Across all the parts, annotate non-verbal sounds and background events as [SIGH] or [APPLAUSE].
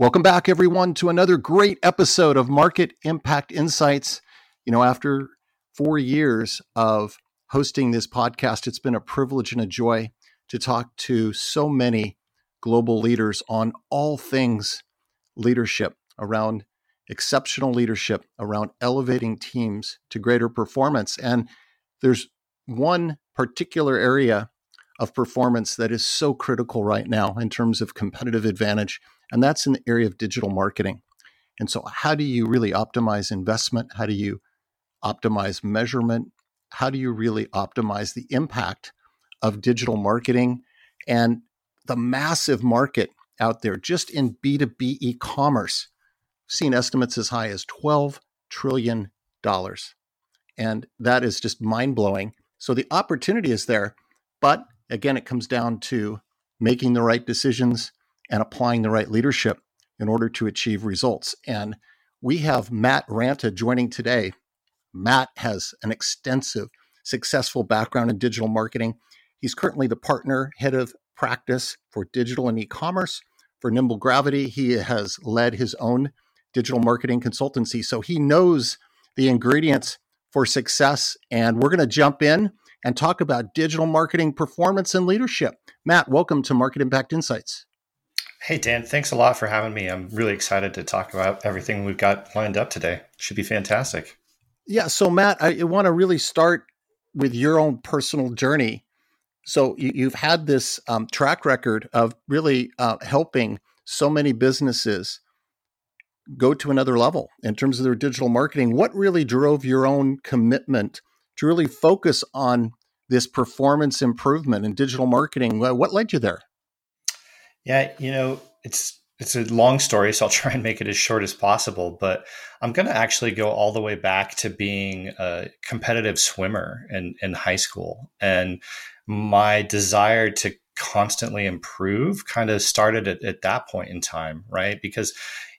Welcome back, everyone, to another great episode of Market Impact Insights. You know, after four years of hosting this podcast, it's been a privilege and a joy to talk to so many global leaders on all things leadership, around exceptional leadership, around elevating teams to greater performance. And there's one particular area of performance that is so critical right now in terms of competitive advantage and that's in the area of digital marketing. And so, how do you really optimize investment? How do you optimize measurement? How do you really optimize the impact of digital marketing and the massive market out there just in B2B e commerce? Seen estimates as high as $12 trillion. And that is just mind blowing. So the opportunity is there. But again, it comes down to making the right decisions, and applying the right leadership in order to achieve results. And we have Matt Ranta joining today. Matt has an extensive, successful background in digital marketing. He's currently the partner head of practice for digital and e commerce for Nimble Gravity. He has led his own digital marketing consultancy. So he knows the ingredients for success. And we're going to jump in and talk about digital marketing performance and leadership. Matt, welcome to Market Impact Insights. Hey, Dan, thanks a lot for having me. I'm really excited to talk about everything we've got lined up today. Should be fantastic. Yeah. So, Matt, I want to really start with your own personal journey. So, you, have had this um, track record of really uh, helping so many businesses go to another level in terms of their digital marketing. What really drove your own commitment to really focus on this performance improvement in digital marketing? What led you there? Yeah, you know, it's it's a long story, so I'll [LAUGHS] try and make it as short as possible. But I'm going to actually go all the way back to being a competitive swimmer in, in high school. And my desire to constantly improve kind of started at, at that point in time, right? Because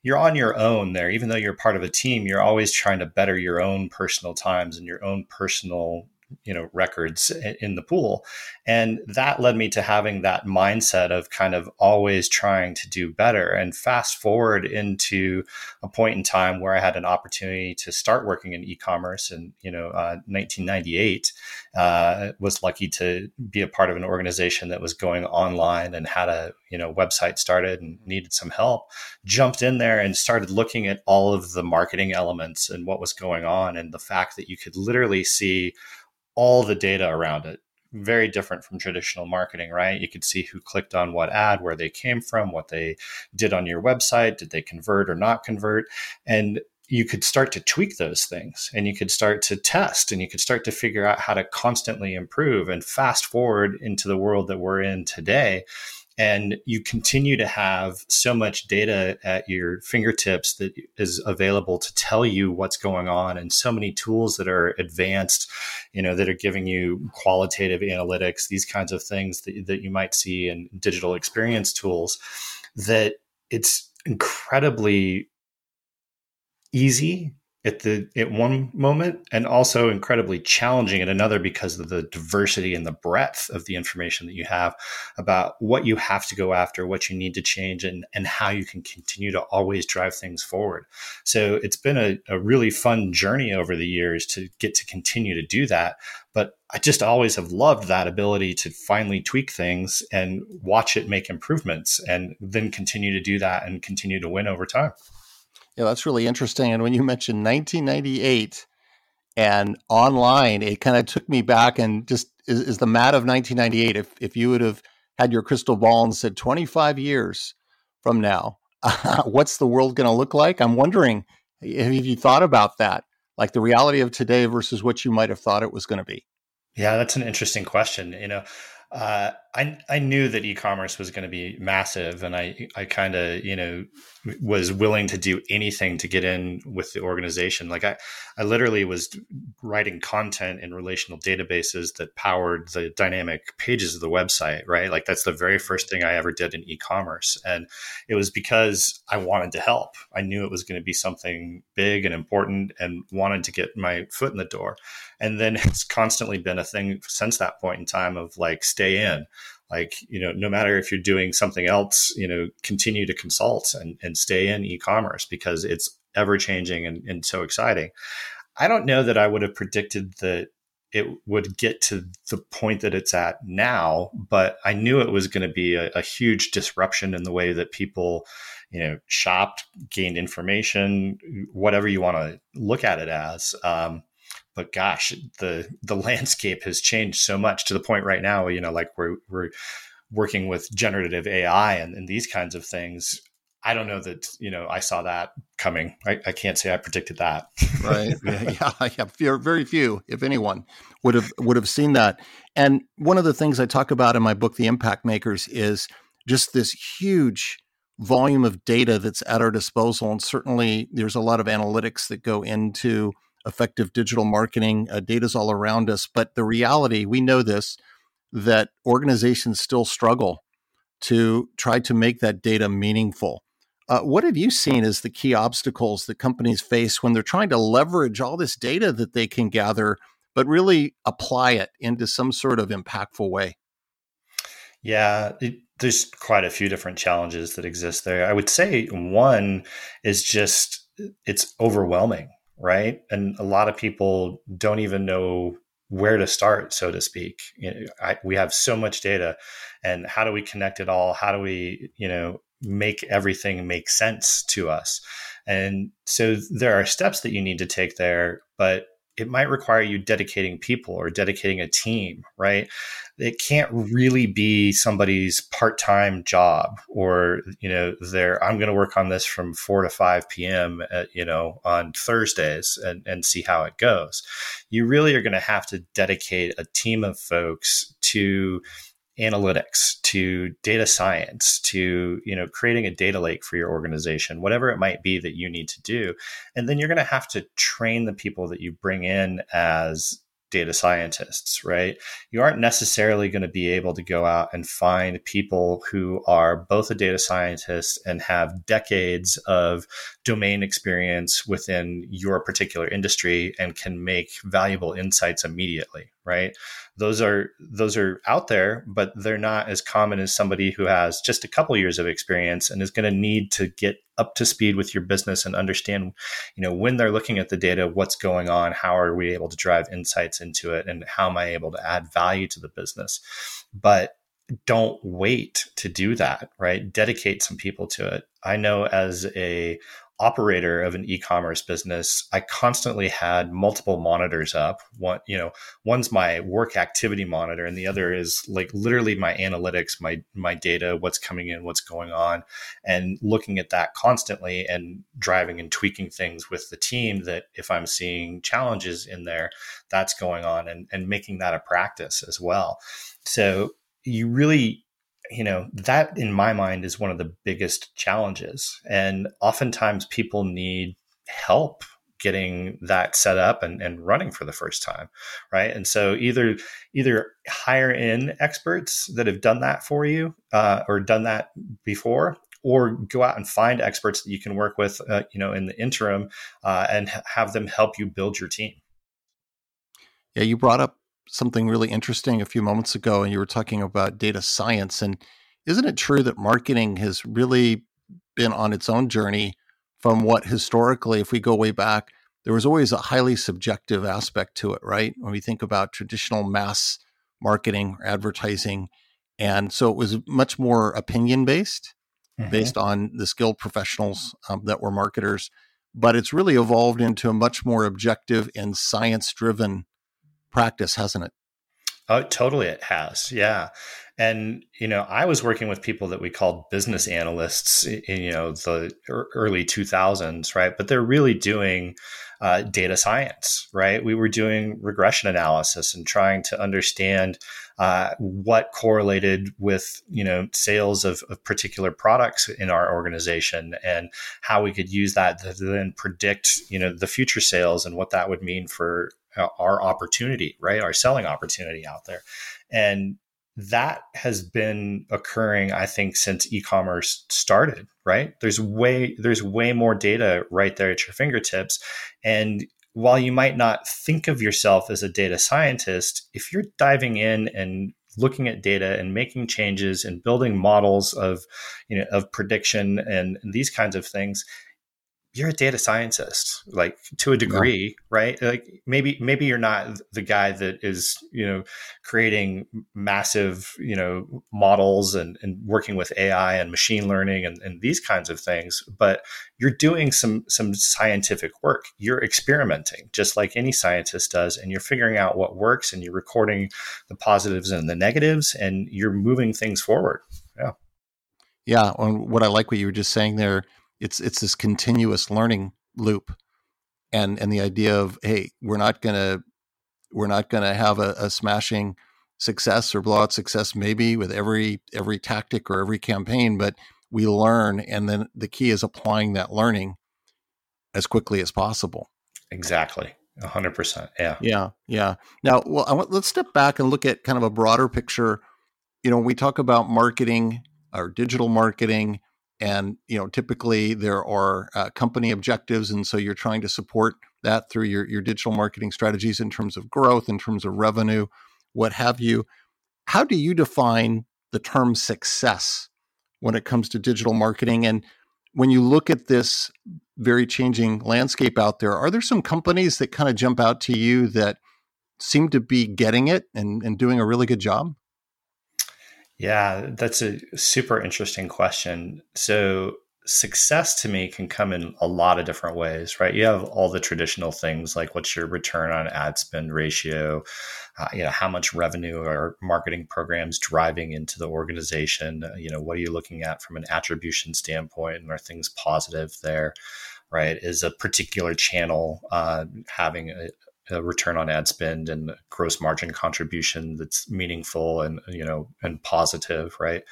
you're on your own there, even though you're part of a team, you're always trying to better your own personal times and your own personal you know records in the pool. And that led me to having that mindset of kind of always trying to do better. And fast forward into a point in time where i had an opportunity to start working in e-commerce and you know uh, 1998 uh, was lucky to be a part of an organization that was going online and had a you know website started and needed some help. Jumped in there and started looking at all of the marketing elements and what was going on and the fact that you could literally see all the data around it very different from traditional marketing, right? You could see who clicked on what ad, where they came from, what they did on your website, did they convert or not convert? And you could start to tweak those things and you could start to test and you could start to figure out how to constantly improve and fast forward into the world that we're in today and you continue to have so much data at your fingertips that is available to tell you what's going on and so many tools that are advanced you know that are giving you qualitative analytics these kinds of things that, that you might see in digital experience tools that it's incredibly easy at the at one moment and also incredibly challenging at another because of the diversity and the breadth of the information that you have about what you have to go after what you need to change and and how you can continue to always drive things forward so it's been a, a really fun journey over the years to get to continue to do that but I just always have loved that ability to finally tweak things and watch it make improvements and then continue to do that and continue to win over time. Yeah, that's really interesting. And when you mentioned 1998 and online, it kind of took me back and just is, is the Matt of 1998. If if you would have had your crystal ball and said 25 years from now, uh, [LAUGHS] what's the world going to look like? I'm wondering have you thought about that, like the reality of today versus what you might have thought it was going to be. Yeah, that's an interesting question. You know, uh, I I knew that e-commerce was going to be massive, and I I kind of you know was willing to do anything to get in with the organization. Like I I literally was writing content in relational databases that powered the dynamic pages of the website. Right, like that's the very first thing I ever did in e-commerce, and it was because I wanted to help. I knew it was going to be something big and important, and wanted to get my foot in the door. And then [LAUGHS] it's constantly been a thing since that point in time of like stay in like you know no matter if you're doing something else you know continue to consult and, and stay in e-commerce because it's ever changing and, and so exciting. I don't know that i would have predicted that it would get to the point that it's at now but i knew it was going to be a, a huge disruption in the way that people you know shopped gained information whatever you want to look at it as. Um, but gosh, the the landscape has changed so much to the point right now, you know, like we're we're working with generative AI and, and these kinds of things. I don't know that you know I saw that coming. I, I can't say I predicted that. [LAUGHS] right? Yeah, yeah, [LAUGHS] yeah. Very few, if anyone, would have would have seen that. And one of the things I talk about in my book, The Impact Makers, is just this huge volume of data that's at our disposal. And certainly, there's a lot of analytics that go into effective digital marketing. Uh, data's all around us, but the reality, we know this, that organizations still struggle to try to make that data meaningful. Uh, what have you seen as the key obstacles that companies face when they're trying to leverage all this data that they can gather, but really apply it into some sort of impactful way? Yeah, it, there's quite a few different challenges that exist there. I would say one is just it's overwhelming right? And a lot of people don't even know where to start, so to speak. You know, I, we have so much data, and how do we connect it all? How do we, you know, make everything make sense to us? And so there are steps that you need to take there, but it might require you dedicating people or dedicating a team, right? It can't really be somebody's part-time job or, you know, they're, I'm going to work on this from 4 to 5 p.m., at, uh, you know, on Thursdays and, and see how it goes. You really are going to have to dedicate a team of folks to analytics to data science to you know creating a data lake for your organization whatever it might be that you need to do and then you're going to have to train the people that you bring in as data scientists, right? You aren't necessarily going to be able to go out and find people who are both a data scientist and have decades of domain experience within your particular industry and can make valuable insights immediately, right? Those are those are out there, but they're not as common as somebody who has just a couple years of experience and is going to need to get up to speed with your business and understand, you know, when they're looking at the data, what's going on, how are we able to drive insights into it, and how am I able to add value to the business? But don't wait to do that, right? Dedicate some people to it. I know as a operator of an e-commerce business, I constantly had multiple monitors up. One, you know, one's my work activity monitor, and the other is like literally my analytics, my my data, what's coming in, what's going on, and looking at that constantly and driving and tweaking things with the team. That if I'm seeing challenges in there, that's going on, and and making that a practice as well. So you really you know, that in my mind is one of the biggest challenges. And oftentimes people need help getting that set up and, and running for the first time right and so either either hire in experts that have done that for you uh, or done that before or go out and find experts that you can work with uh, you know in the interim uh, and have them help you build your team yeah you brought up something really interesting a few moments ago, and you were talking about data science. And isn't it true that marketing has really been on its own journey from what historically, if we go way back, there was always a highly subjective aspect to it, right? When we think about traditional mass marketing or advertising. And so it was much more opinion based, mm-hmm. based on the skilled professionals um, that were marketers. But it's really evolved into a much more objective and science driven practice, hasn't it? Oh, totally, it has. Yeah. And, you know, I was working with people that we called business analysts in, you know, the early 2000s, right? But they're really doing uh, data science, right? We were doing regression analysis and trying to understand uh, what correlated with, you know, sales of, of particular products in our organization and how we could use that to then predict, you know, the future sales and what that would mean for our opportunity, right? Our selling opportunity out there. And that has been occurring i think since e-commerce started right there's way there's way more data right there at your fingertips and while you might not think of yourself as a data scientist if you're diving in and looking at data and making changes and building models of you know of prediction and, these kinds of things you're a data scientist like to a degree yeah. right? Like maybe maybe you're not the guy that is you know creating massive you know models and, and working with ai and machine learning and, and these kinds of things but you're doing some some scientific work. You're experimenting just like any scientist does and you're figuring out what works and you're recording the positives and the negatives and you're moving things forward. Yeah. Yeah and what i like what you were just saying there it's it's this continuous learning loop. And and the idea of hey we're not gonna we're not gonna have a, a smashing success or blowout success maybe with every every tactic or every campaign but we learn and then the key is applying that learning as quickly as possible. Exactly. 100% yeah. Yeah. Yeah. Now well want, let's step back and look at kind of a broader picture. You know we talk about marketing or digital marketing and you know typically there are uh, company objectives and so you're trying to support that through your, your digital marketing strategies in terms of growth in terms of revenue what have you. How do you define the term success when it comes to digital marketing? And when you look at this very changing landscape out there are there some companies that kind of jump out to you that seem to be getting it and, and doing a really good job yeah, that's a super interesting question. So, success to me can come in a lot of different ways, right? You have all the traditional things like what's your return on ad spend ratio, uh, you know, how much revenue are marketing programs driving into the organization, uh, you know, what are you looking at from an attribution standpoint and are things positive there? Right? Is a particular channel uh, having a, a return on ad spend and gross margin contribution that's meaningful and you know and positive right?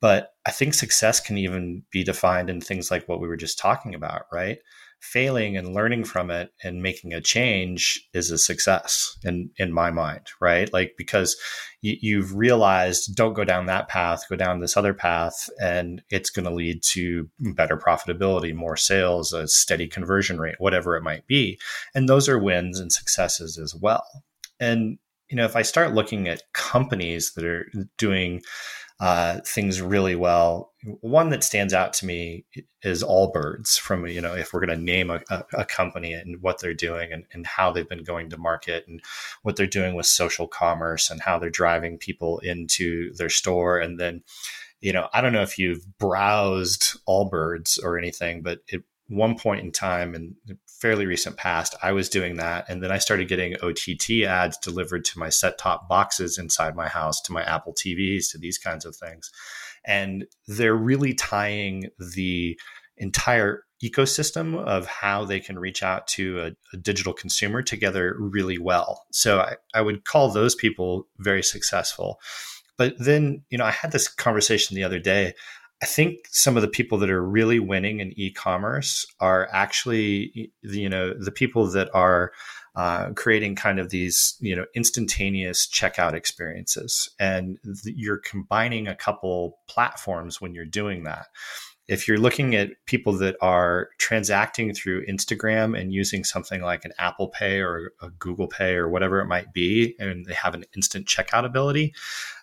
But i think success can even be defined in things like what we were just talking about right failing and learning from it and making a change is a success in in my mind right? Like because you, have realized don't go down that path go down this other path and it's going to lead to better profitability more sales a steady conversion rate whatever it might be. And those are wins and successes as well. And you know if i start looking at companies that are doing uh, things really well. One that stands out to me is Allbirds from, you know, if we're going to name a, a, a, company and what they're doing and, and how they've been going to market and what they're doing with social commerce and how they're driving people into their store. And then, you know, I don't know if you've browsed Allbirds or anything, but at one point in time in fairly recent past, I was doing that. And then I started getting OTT ads delivered to my set top boxes inside my house, to my Apple TVs, to these kinds of things. And they're really tying the entire ecosystem of how they can reach out to a, a digital consumer together really well. So I, I would call those people very successful. But then, you know, I had this conversation the other day I think some of the people that are really winning in e-commerce are actually, you know, the people that are uh, creating kind of these, you know, instantaneous checkout experiences, and th- you're combining a couple platforms when you're doing that. If you're looking at people that are transacting through Instagram and using something like an Apple Pay or a Google Pay or whatever it might be, and they have an instant checkout ability,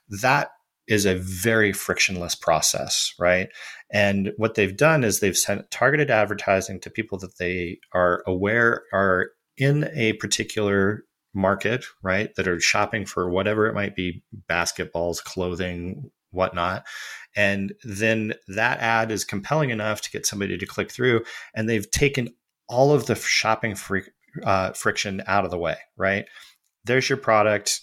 that is a very frictionless process, right? And what they've done is they've sent targeted advertising to people that they are aware are in a particular market, right? That are shopping for whatever it might be basketballs, clothing, whatnot. And then that ad is compelling enough to get somebody to click through. And they've taken all of the shopping uh, friction out of the way, right? There's your product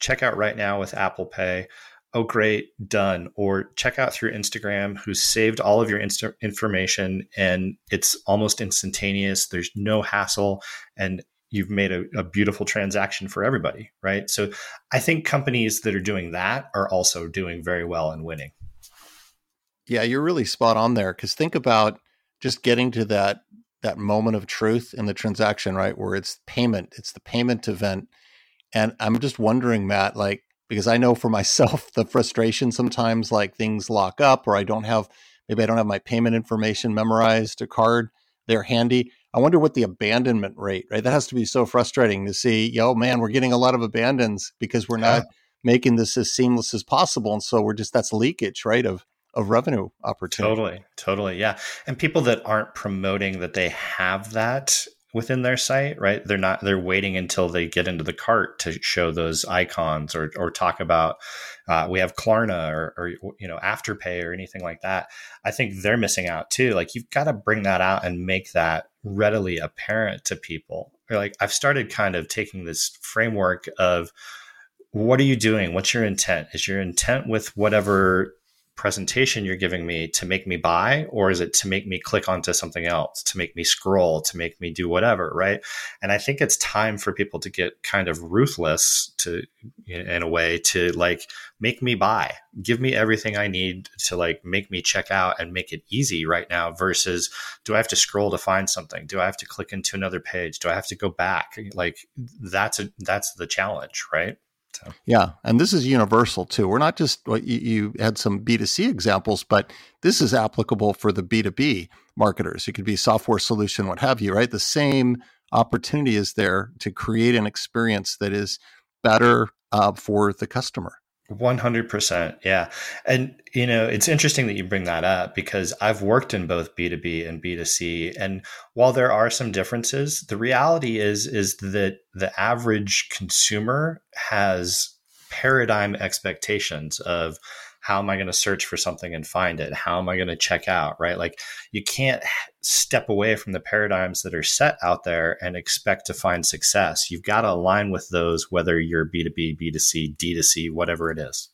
check out right now with Apple Pay. Oh, great, done. Or check out through Instagram, who's saved all of your insta- information and it's almost instantaneous. There's no hassle. And you've made a, a, beautiful transaction for everybody, right? So I think companies that are doing that are also doing very well and winning. Yeah, you're really spot on there. Because think about just getting to that that moment of truth in the transaction, right? Where it's payment, it's the payment event. And I'm just wondering, Matt, like, because I know for myself [LAUGHS] the frustration sometimes like things lock up or I don't have maybe I don't have my payment information memorized, a card there handy. I wonder what the abandonment rate, right? That has to be so frustrating to see, yo, man, we're getting a lot of abandons because we're not making this as seamless as possible. And so we're just that's leakage, right? Of of revenue opportunity. Totally, totally, yeah. And people that aren't promoting that they have that within their site, right? They're not they're waiting until they get into the cart to show those icons or or talk about uh, we have Klarna or, or you know Afterpay or anything like that. I think they're missing out too. Like you've got to bring that out and make that readily apparent to people. Or like I've started kind of taking this framework of what are you doing? What's your intent? Is your intent with whatever presentation you're giving me to make me buy or is it to make me click onto something else to make me scroll to make me do whatever right? And i think it's time for people to get kind of ruthless to in a way to like make me buy. Give me everything i need to like make me check out and make it easy right now versus do i have to scroll to find something? Do i have to click into another page? Do i have to go back? Like that's a that's the challenge right so. Yeah, and this is universal too. We're not just what you, you, had some B2C examples, but this is applicable for the B2B marketers. It could be software solution, what have you, right? The same opportunity is there to create an experience that is better uh, for the customer. 100%. Yeah. And, you know, it's interesting that you bring that up because I've worked in both B2B and B2C. And while there are some differences, the reality is, is that the average consumer has paradigm expectations of how am I going to search for something and find it? How am I going to check out? Right. Like you can't step away from the paradigms that are set out there and expect to find success. You've got to align with those, whether you're B2B, B2C, D2C, whatever it is.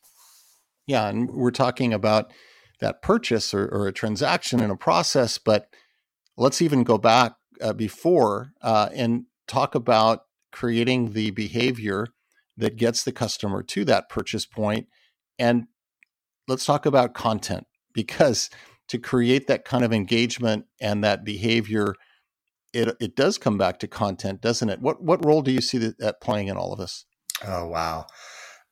Yeah. And we're talking about that purchase or, or a transaction and a process, but let's even go back uh, before uh, and talk about creating the behavior that gets the customer to that purchase point and let's talk about content because to create that kind of engagement and that behavior, it it does come back to content, doesn't it? What what role do you see that, that playing in all of this? Oh wow,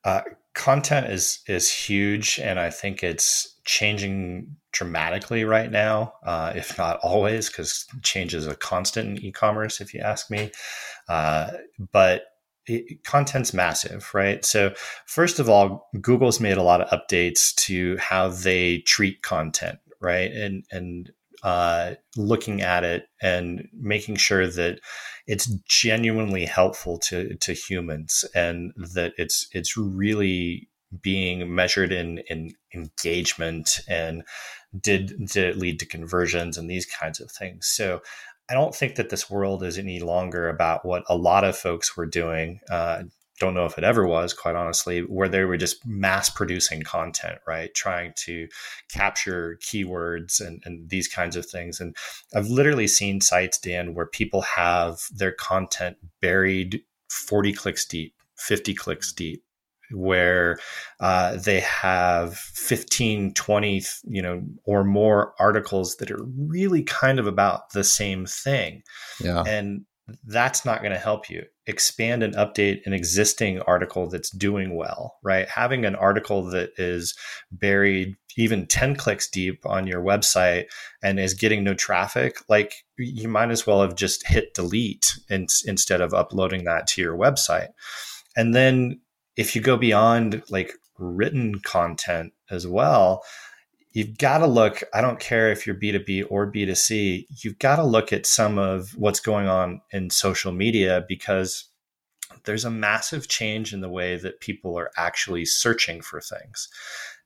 uh, content is is huge, and I think it's changing dramatically right now, uh, if not always, because change is a constant in e-commerce, if you ask me. Uh, but it, content's massive, right? So, first of all, Google's made a lot of updates to how they treat content, right? And and uh, looking at it and making sure that it's genuinely helpful to to humans and that it's it's really being measured in in engagement and did did it lead to conversions and these kinds of things. So I don't think that this world is any longer about what a lot of folks were doing. Uh, don't know if it ever was, quite honestly, where they were just mass producing content, right? Trying to capture keywords and, and these kinds of things. And I've literally seen sites, Dan, where people have their content buried 40 clicks deep, 50 clicks deep where uh, they have 15 20 you know or more articles that are really kind of about the same thing. Yeah. And that's not going to help you. Expand and update an existing article that's doing well right? Having an article that is buried even 10 clicks deep on your website and is getting no traffic like you might as well have just hit delete in, instead of uploading that to your website. And then if you go beyond like written content as well, you've got to look. I don't care if you're B2B or B2C, you've got to look at some of what's going on in social media because there's a massive change in the way that people are actually searching for things.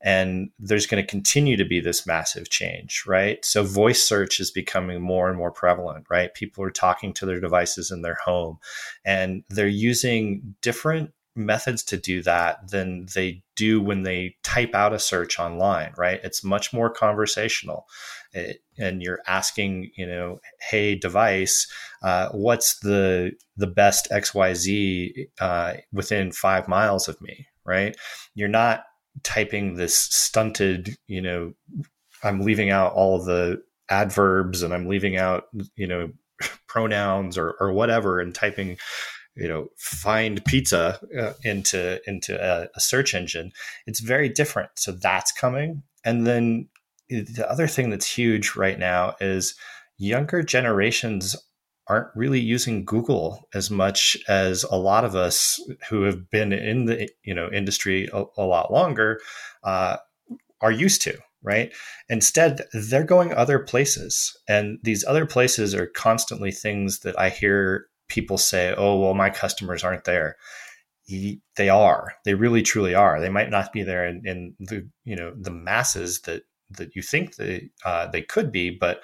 And there's going to continue to be this massive change, right? So, voice search is becoming more and more prevalent, right? People are talking to their devices in their home and they're using different methods to do that than they do when they type out a search online, right? It's much more conversational. It, and you're asking, you know, hey device, uh, what's the the best XYZ uh, within five miles of me, right? You're not typing this stunted, you know, I'm leaving out all the adverbs and I'm leaving out, you know, [LAUGHS] pronouns or, or whatever and typing you know find pizza uh, into into a, a, search engine it's very different so that's coming and then the other thing that's huge right now is younger generations aren't really using google as much as a lot of us who have been in the you know industry a, a lot longer uh, are used to right? Instead, they're going other places. And these other places are constantly things that I hear people say, oh, well, my customers aren't there. They are. They really, truly are. They might not be there in, in the you know the masses that that you think they uh, they could be, but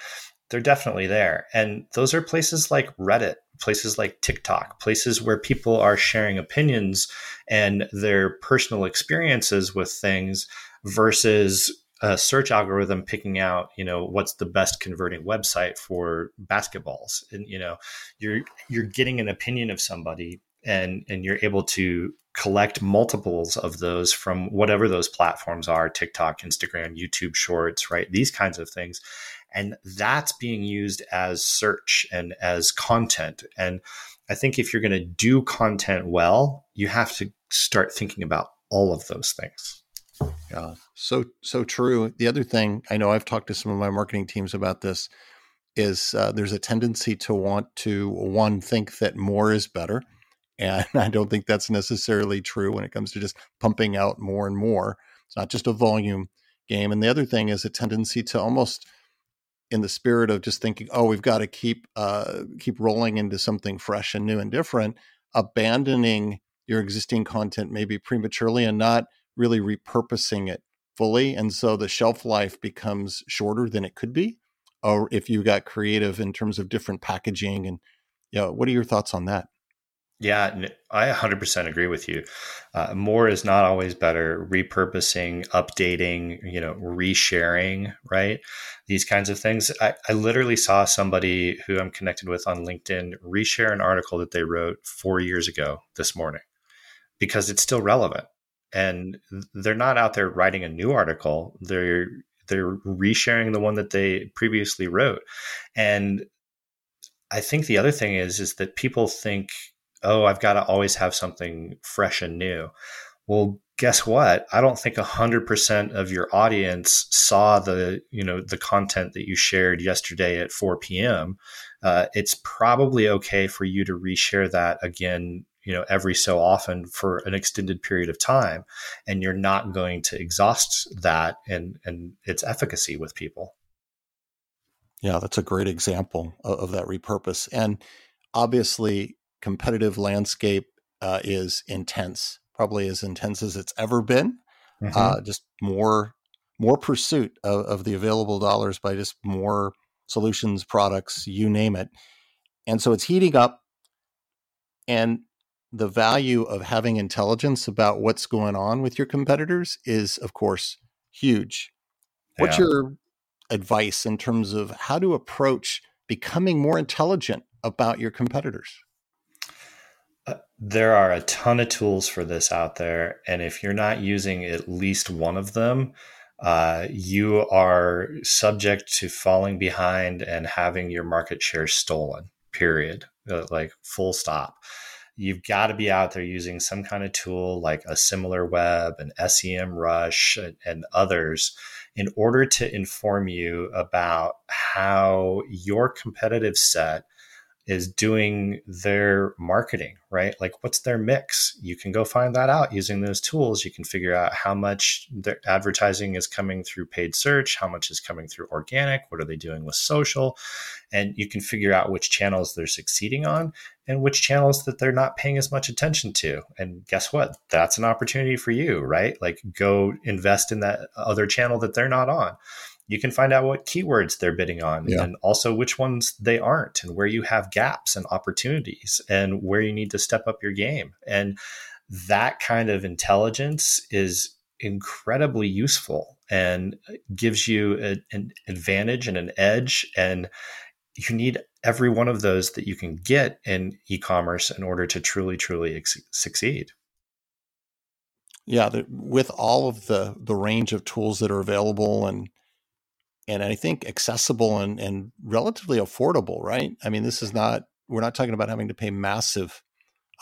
they're definitely there. And those are places like Reddit, places like TikTok, places where people are sharing opinions and their personal experiences with things versus a search algorithm picking out you know what's the best converting website for basketballs. And you know you're you're getting an opinion of somebody and and you're able to collect multiples of those from whatever those platforms are TikTok Instagram YouTube shorts right? These kinds of things. And that's being used as search and as content. And i think if you're going to do content well you have to start thinking about all of those things yeah, so so true. The other thing I know I've talked to some of my marketing teams about this is uh, there's a tendency to want to one think that more is better, [LAUGHS] and I don't think that's necessarily true when it comes to just pumping out more and more. It's not just a volume game. And the other thing is a tendency to almost in the spirit of just thinking, oh, we've got to keep uh, keep rolling into something fresh and new and different, abandoning your existing content maybe prematurely and not really repurposing it fully. And so the shelf life becomes shorter than it could be. Or if you got creative in terms of different packaging and yeah, you know, what are your thoughts on that? Yeah, I 100% agree with you. Uh, more is not always better. Repurposing, updating, you know, resharing, right? These kinds of things. I, I literally saw somebody who I'm connected with on LinkedIn reshare an article that they wrote four years ago this morning because it's still relevant and they're not out there writing a new article. They're they're resharing the one that they previously wrote. And i think the other thing is is that people think oh i've got to always have something fresh and new. Well guess what? I don't think 100% of your audience saw the you know the content that you shared yesterday at 4 p.m uh, it's probably okay for you to reshare that again you know every so often for an extended period of time and you're not going to exhaust that and and its efficacy with people. Yeah that's a great example of, of that repurpose. And obviously competitive landscape uh, is intense probably as intense as it's ever been. Mm-hmm. uh, just more more pursuit of, of the available dollars by just more solutions products you name it. And so it's heating up and the value of having intelligence about what's going on with your competitors is, of course, huge. What's your advice in terms of how to approach becoming more intelligent about your competitors? Uh, there are a ton of tools for this out there. And if you're not using at least one of them, uh, you are subject to falling behind and having your market share stolen, period. Uh, like, full stop you've got to be out there using some kind of tool like a SimilarWeb and SEMrush and, and others in order to inform you about how your competitive set is doing their marketing, right? Like what's their mix? You can go find that out using those tools. You can figure out how much their advertising is coming through paid search, how much is coming through organic, what are they doing with social? And you can figure out which channels they're succeeding on and which channels that they're not paying as much attention to. And guess what? That's an opportunity for you, right? Like go invest in that other channel that they're not on you can find out what keywords they're bidding on yeah. and also which ones they aren't and where you have gaps and opportunities and where you need to step up your game and that kind of intelligence is incredibly useful and gives you a, an advantage and an edge and you need every one of those that you can get in e-commerce in order to truly truly ex- succeed. Yeah the, with all of the the range of tools that are available and and i think accessible and and relatively affordable right? I mean this is not we're not talking about having to pay massive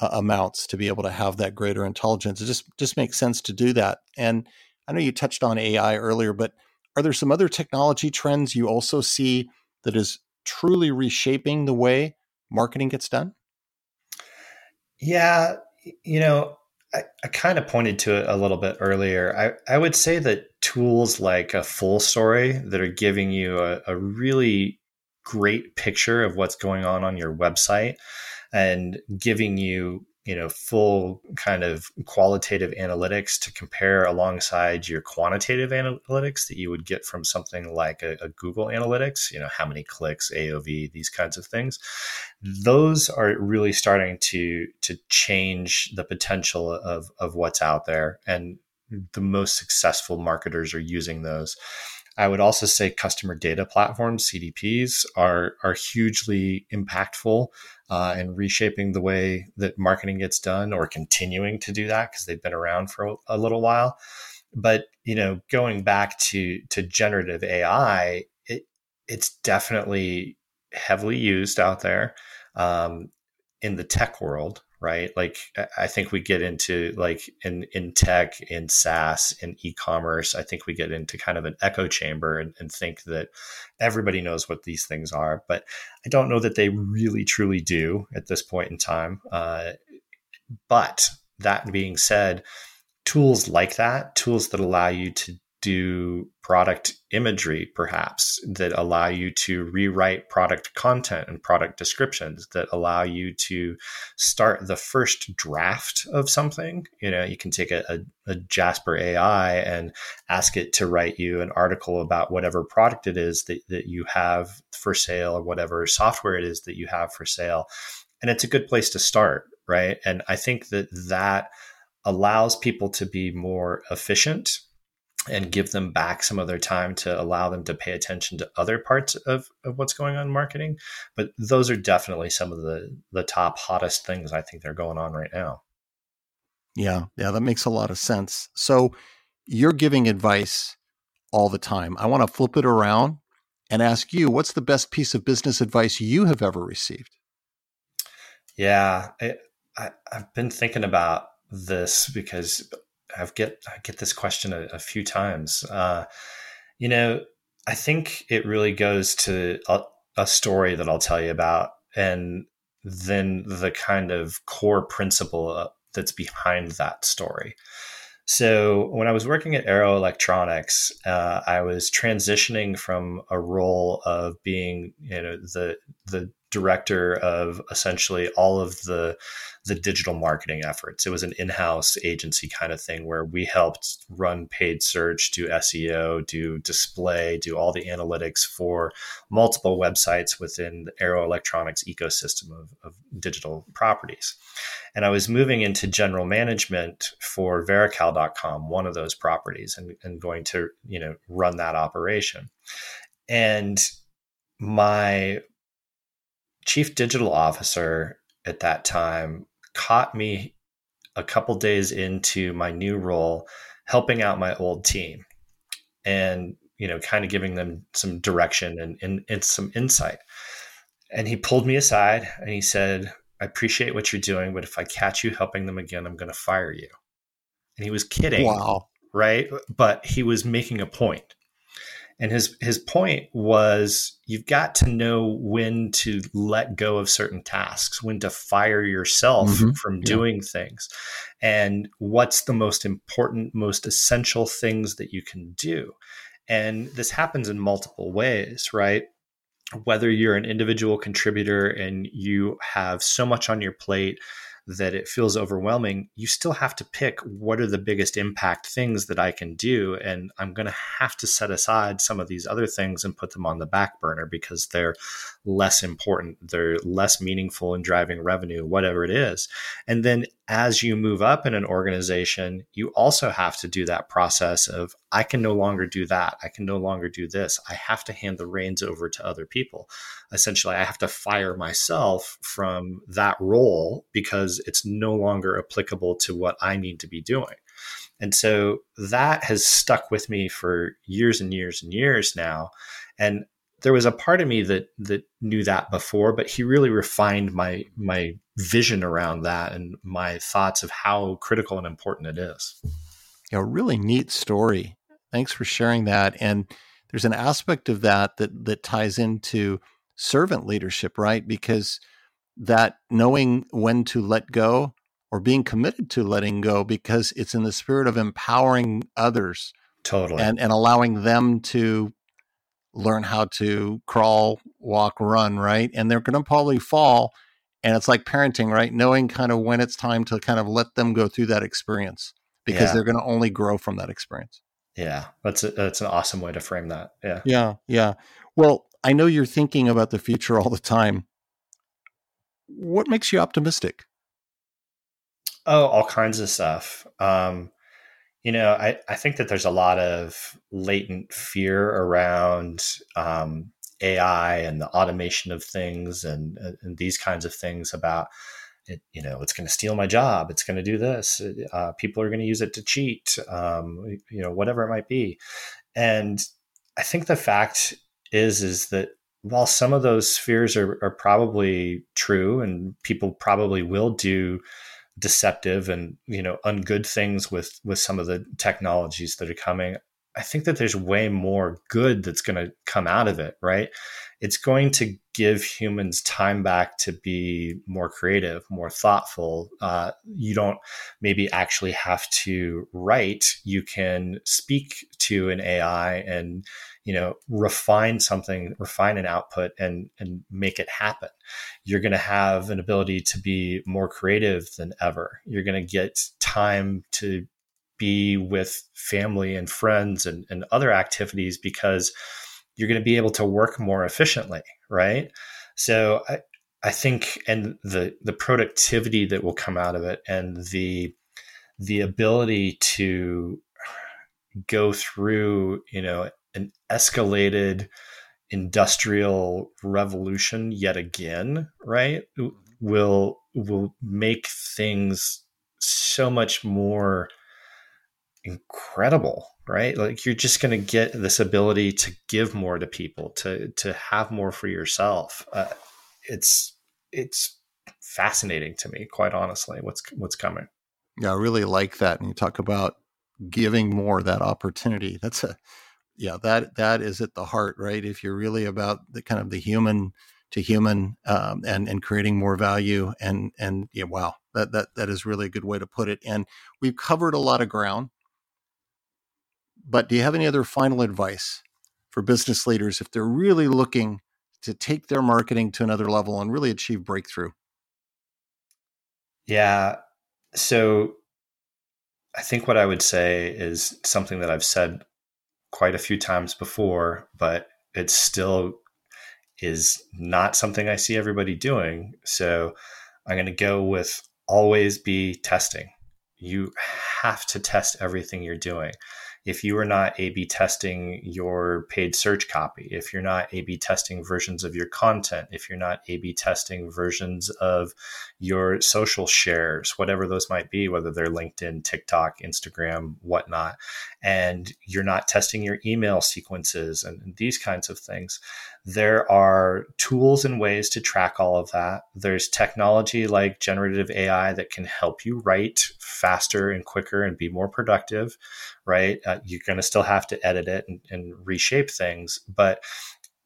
uh, amounts to be able to have that greater intelligence. It just just makes sense to do that. And i know you touched on ai earlier but are there some other technology trends you also see that is truly reshaping the way marketing gets done? Yeah, you know, I, I kind of pointed to it a little bit earlier. I, I would say that tools like a FullStory that are giving you a, a really great picture of what's going on on your website and giving you you know full kind of qualitative analytics to compare alongside your quantitative analytics that you would get from something like a, a, google analytics you know how many clicks aov these kinds of things. Those are really starting to to change the potential of of what's out there and the most successful marketers are using those I would also say customer data platforms, CDPs, are are hugely impactful uh, and reshaping the way that marketing gets done, or continuing to do that because they've been around for a little while. But you know, going back to to generative AI, it it's definitely heavily used out there um, in the tech world right? Like I think we get into like in in tech, in SaaS, in e-commerce. I think we get into kind of an echo chamber and, and think that everybody knows what these things are, but I don't know that they really truly do at this point in time. Uh, but that being said, tools like that, tools that allow you to do product imagery, perhaps, that allow you to rewrite product content and product descriptions, that allow you to start the first draft of something. You know, you can take a, a, a Jasper AI and ask it to write you an article about whatever product it is that, that you have for sale or whatever software it is that you have for sale. And it's a good place to start, right? And I think that that allows people to be more efficient and give them back some of their time to allow them to pay attention to other parts of, of what's going on in marketing. But those are definitely some of the the top hottest things I think they're going on right now. Yeah, yeah, that makes a lot of sense. So you're giving advice all the time. I want to flip it around and ask you, what's the best piece of business advice you have ever received? Yeah, I, I, I've been thinking about this because I've get I get this question a, a few times. Uh, you know, I think it really goes to a, a story that I'll tell you about, and then the kind of core principle uh, that's behind that story. So when I was working at Arrow Electronics, uh, I was transitioning from a role of being, you know, the the director of essentially all of the the digital marketing efforts. It was an in-house agency kind of thing where we helped run paid search, do SEO, do display, do all the analytics for multiple websites within the Arrow Electronics ecosystem of, of digital properties. And I was moving into general management for Verical.com, one of those properties, and, and going to, you know, run that operation. And my chief digital officer at that time caught me a couple days into my new role helping out my old team and you know kind of giving them some direction and, and, and some insight. And he pulled me aside and he said i appreciate what you're doing but if i catch you helping them again i'm going to fire you. And he was kidding wow. right? But he was making a point and his his point was you've got to know when to let go of certain tasks, when to fire yourself mm-hmm. from yeah. doing things, and what's the most important, most essential things that you can do. And this happens in multiple ways, right? Whether you're an individual contributor and you have so much on your plate that it feels overwhelming, you still have to pick what are the biggest impact things that I can do. And I'm going to have to set aside some of these other things and put them on the back burner because they're less important. They're less meaningful in driving revenue, whatever it is. And then as you move up in an organization, you also have to do that process of I can no longer do that. I can no longer do this. I have to hand the reins over to other people. Essentially, I have to fire myself from that role because it's no longer applicable to what I need to be doing. And so that has stuck with me for years and years and years now. And there was a part of me that that knew that before, but he really refined my my vision around that and my thoughts of how critical and important it is. Yeah, really neat story. Thanks for sharing that. And there's an aspect of that that that ties into servant leadership, right? Because that knowing when to let go or being committed to letting go because it's in the spirit of empowering others totally and and allowing them to learn how to crawl, walk, run, right? And they're going to probably fall. And it's like parenting, right? Knowing kind of when it's time to kind of let them go through that experience because yeah. they're going to only grow from that experience. Yeah, that's a, that's an awesome way to frame that. Yeah. Yeah, yeah. Well, I know you're thinking about the future all the time. What makes you optimistic? Oh, all kinds of stuff. Um, you know, I, I think that there's a lot of latent fear around um, AI and the automation of things and, and these kinds of things about it, you know, it's going to steal my job. It's going to do this. Uh, people are going to use it to cheat, um, you know, whatever it might be. And I think the fact is, is that while some of those fears are, are probably true and people probably will do deceptive and you know ungood things with with some of the technologies that are coming i think that there's way more good that's going to come out of it right? It's going to give humans time back to be more creative more thoughtful. Uh, you don't maybe actually have to write. You can speak to an ai and you know refine something refine an output and and make it happen. You're going to have an ability to be more creative than ever. You're going to get time to be with family and friends and, and other activities because you're going to be able to work more efficiently right? So i i think and the the productivity that will come out of it and the the ability to go through you know an escalated industrial revolution yet again, right? Will will make things so much more incredible, right? Like you're just going to get this ability to give more to people, to to have more for yourself. Uh, it's it's fascinating to me, quite honestly. What's what's coming? Yeah, I really like that. And you talk about giving more that opportunity. That's a yeah, that that is at the heart, right? If you're really about the kind of the human to human um, and and creating more value and and yeah, wow, that that that is really a good way to put it. And we've covered a lot of ground, but do you have any other final advice for business leaders if they're really looking to take their marketing to another level and really achieve breakthrough? Yeah, so I think what I would say is something that I've said quite a few times before, but it still is not something I see everybody doing. So I'm going to go with always be testing. You have to test everything you're doing if you are not A B testing your paid search copy, if you're not A B testing versions of your content, if you're not A B testing versions of your social shares, whatever those might be, whether they're LinkedIn, TikTok, Instagram, whatnot, and you're not testing your email sequences and, and these kinds of things, there are tools and ways to track all of that. There's technology like generative AI that can help you write faster and quicker and be more productive, right? Uh, you're going to still have to edit it and, and reshape things, but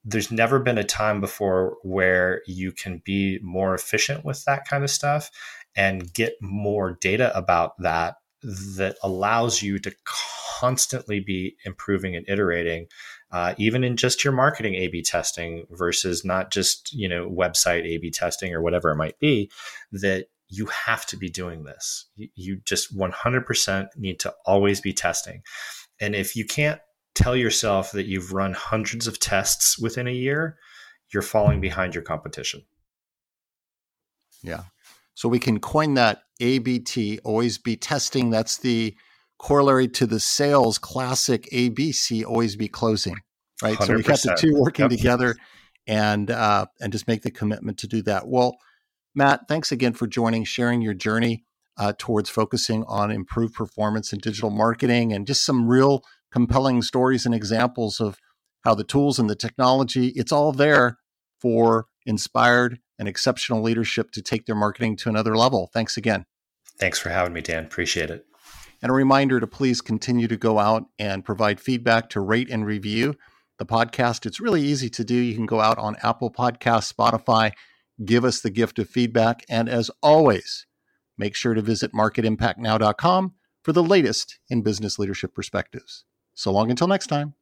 there's never been a time before where you can be more efficient with that kind of stuff and get more data about that that allows you to constantly be improving and iterating uh, even in just your marketing A B testing versus not just, you know, website A B testing or whatever it might be, that you have to be doing this. You, you just 100% need to always be testing. And if you can't tell yourself that you've run hundreds of tests within a year, you're falling behind your competition. Yeah. So we can coin that ABT, always be testing. That's the corollary to the sales classic ABC, always be closing, right? 100%. So we got the two working yep. together and uh, and just make the commitment to do that. Well, Matt, thanks again for joining, sharing your journey uh, towards focusing on improved performance in digital marketing and just some real compelling stories and examples of how the tools and the technology, it's all there for inspired and exceptional leadership to take their marketing to another level. Thanks again. Thanks for having me, Dan. Appreciate it. And a reminder to please continue to go out and provide feedback to rate and review the podcast. It's really easy to do. You can go out on Apple Podcasts, Spotify, give us the gift of feedback. And as always, make sure to visit marketimpactnow.com for the latest in business leadership perspectives. So long until next time.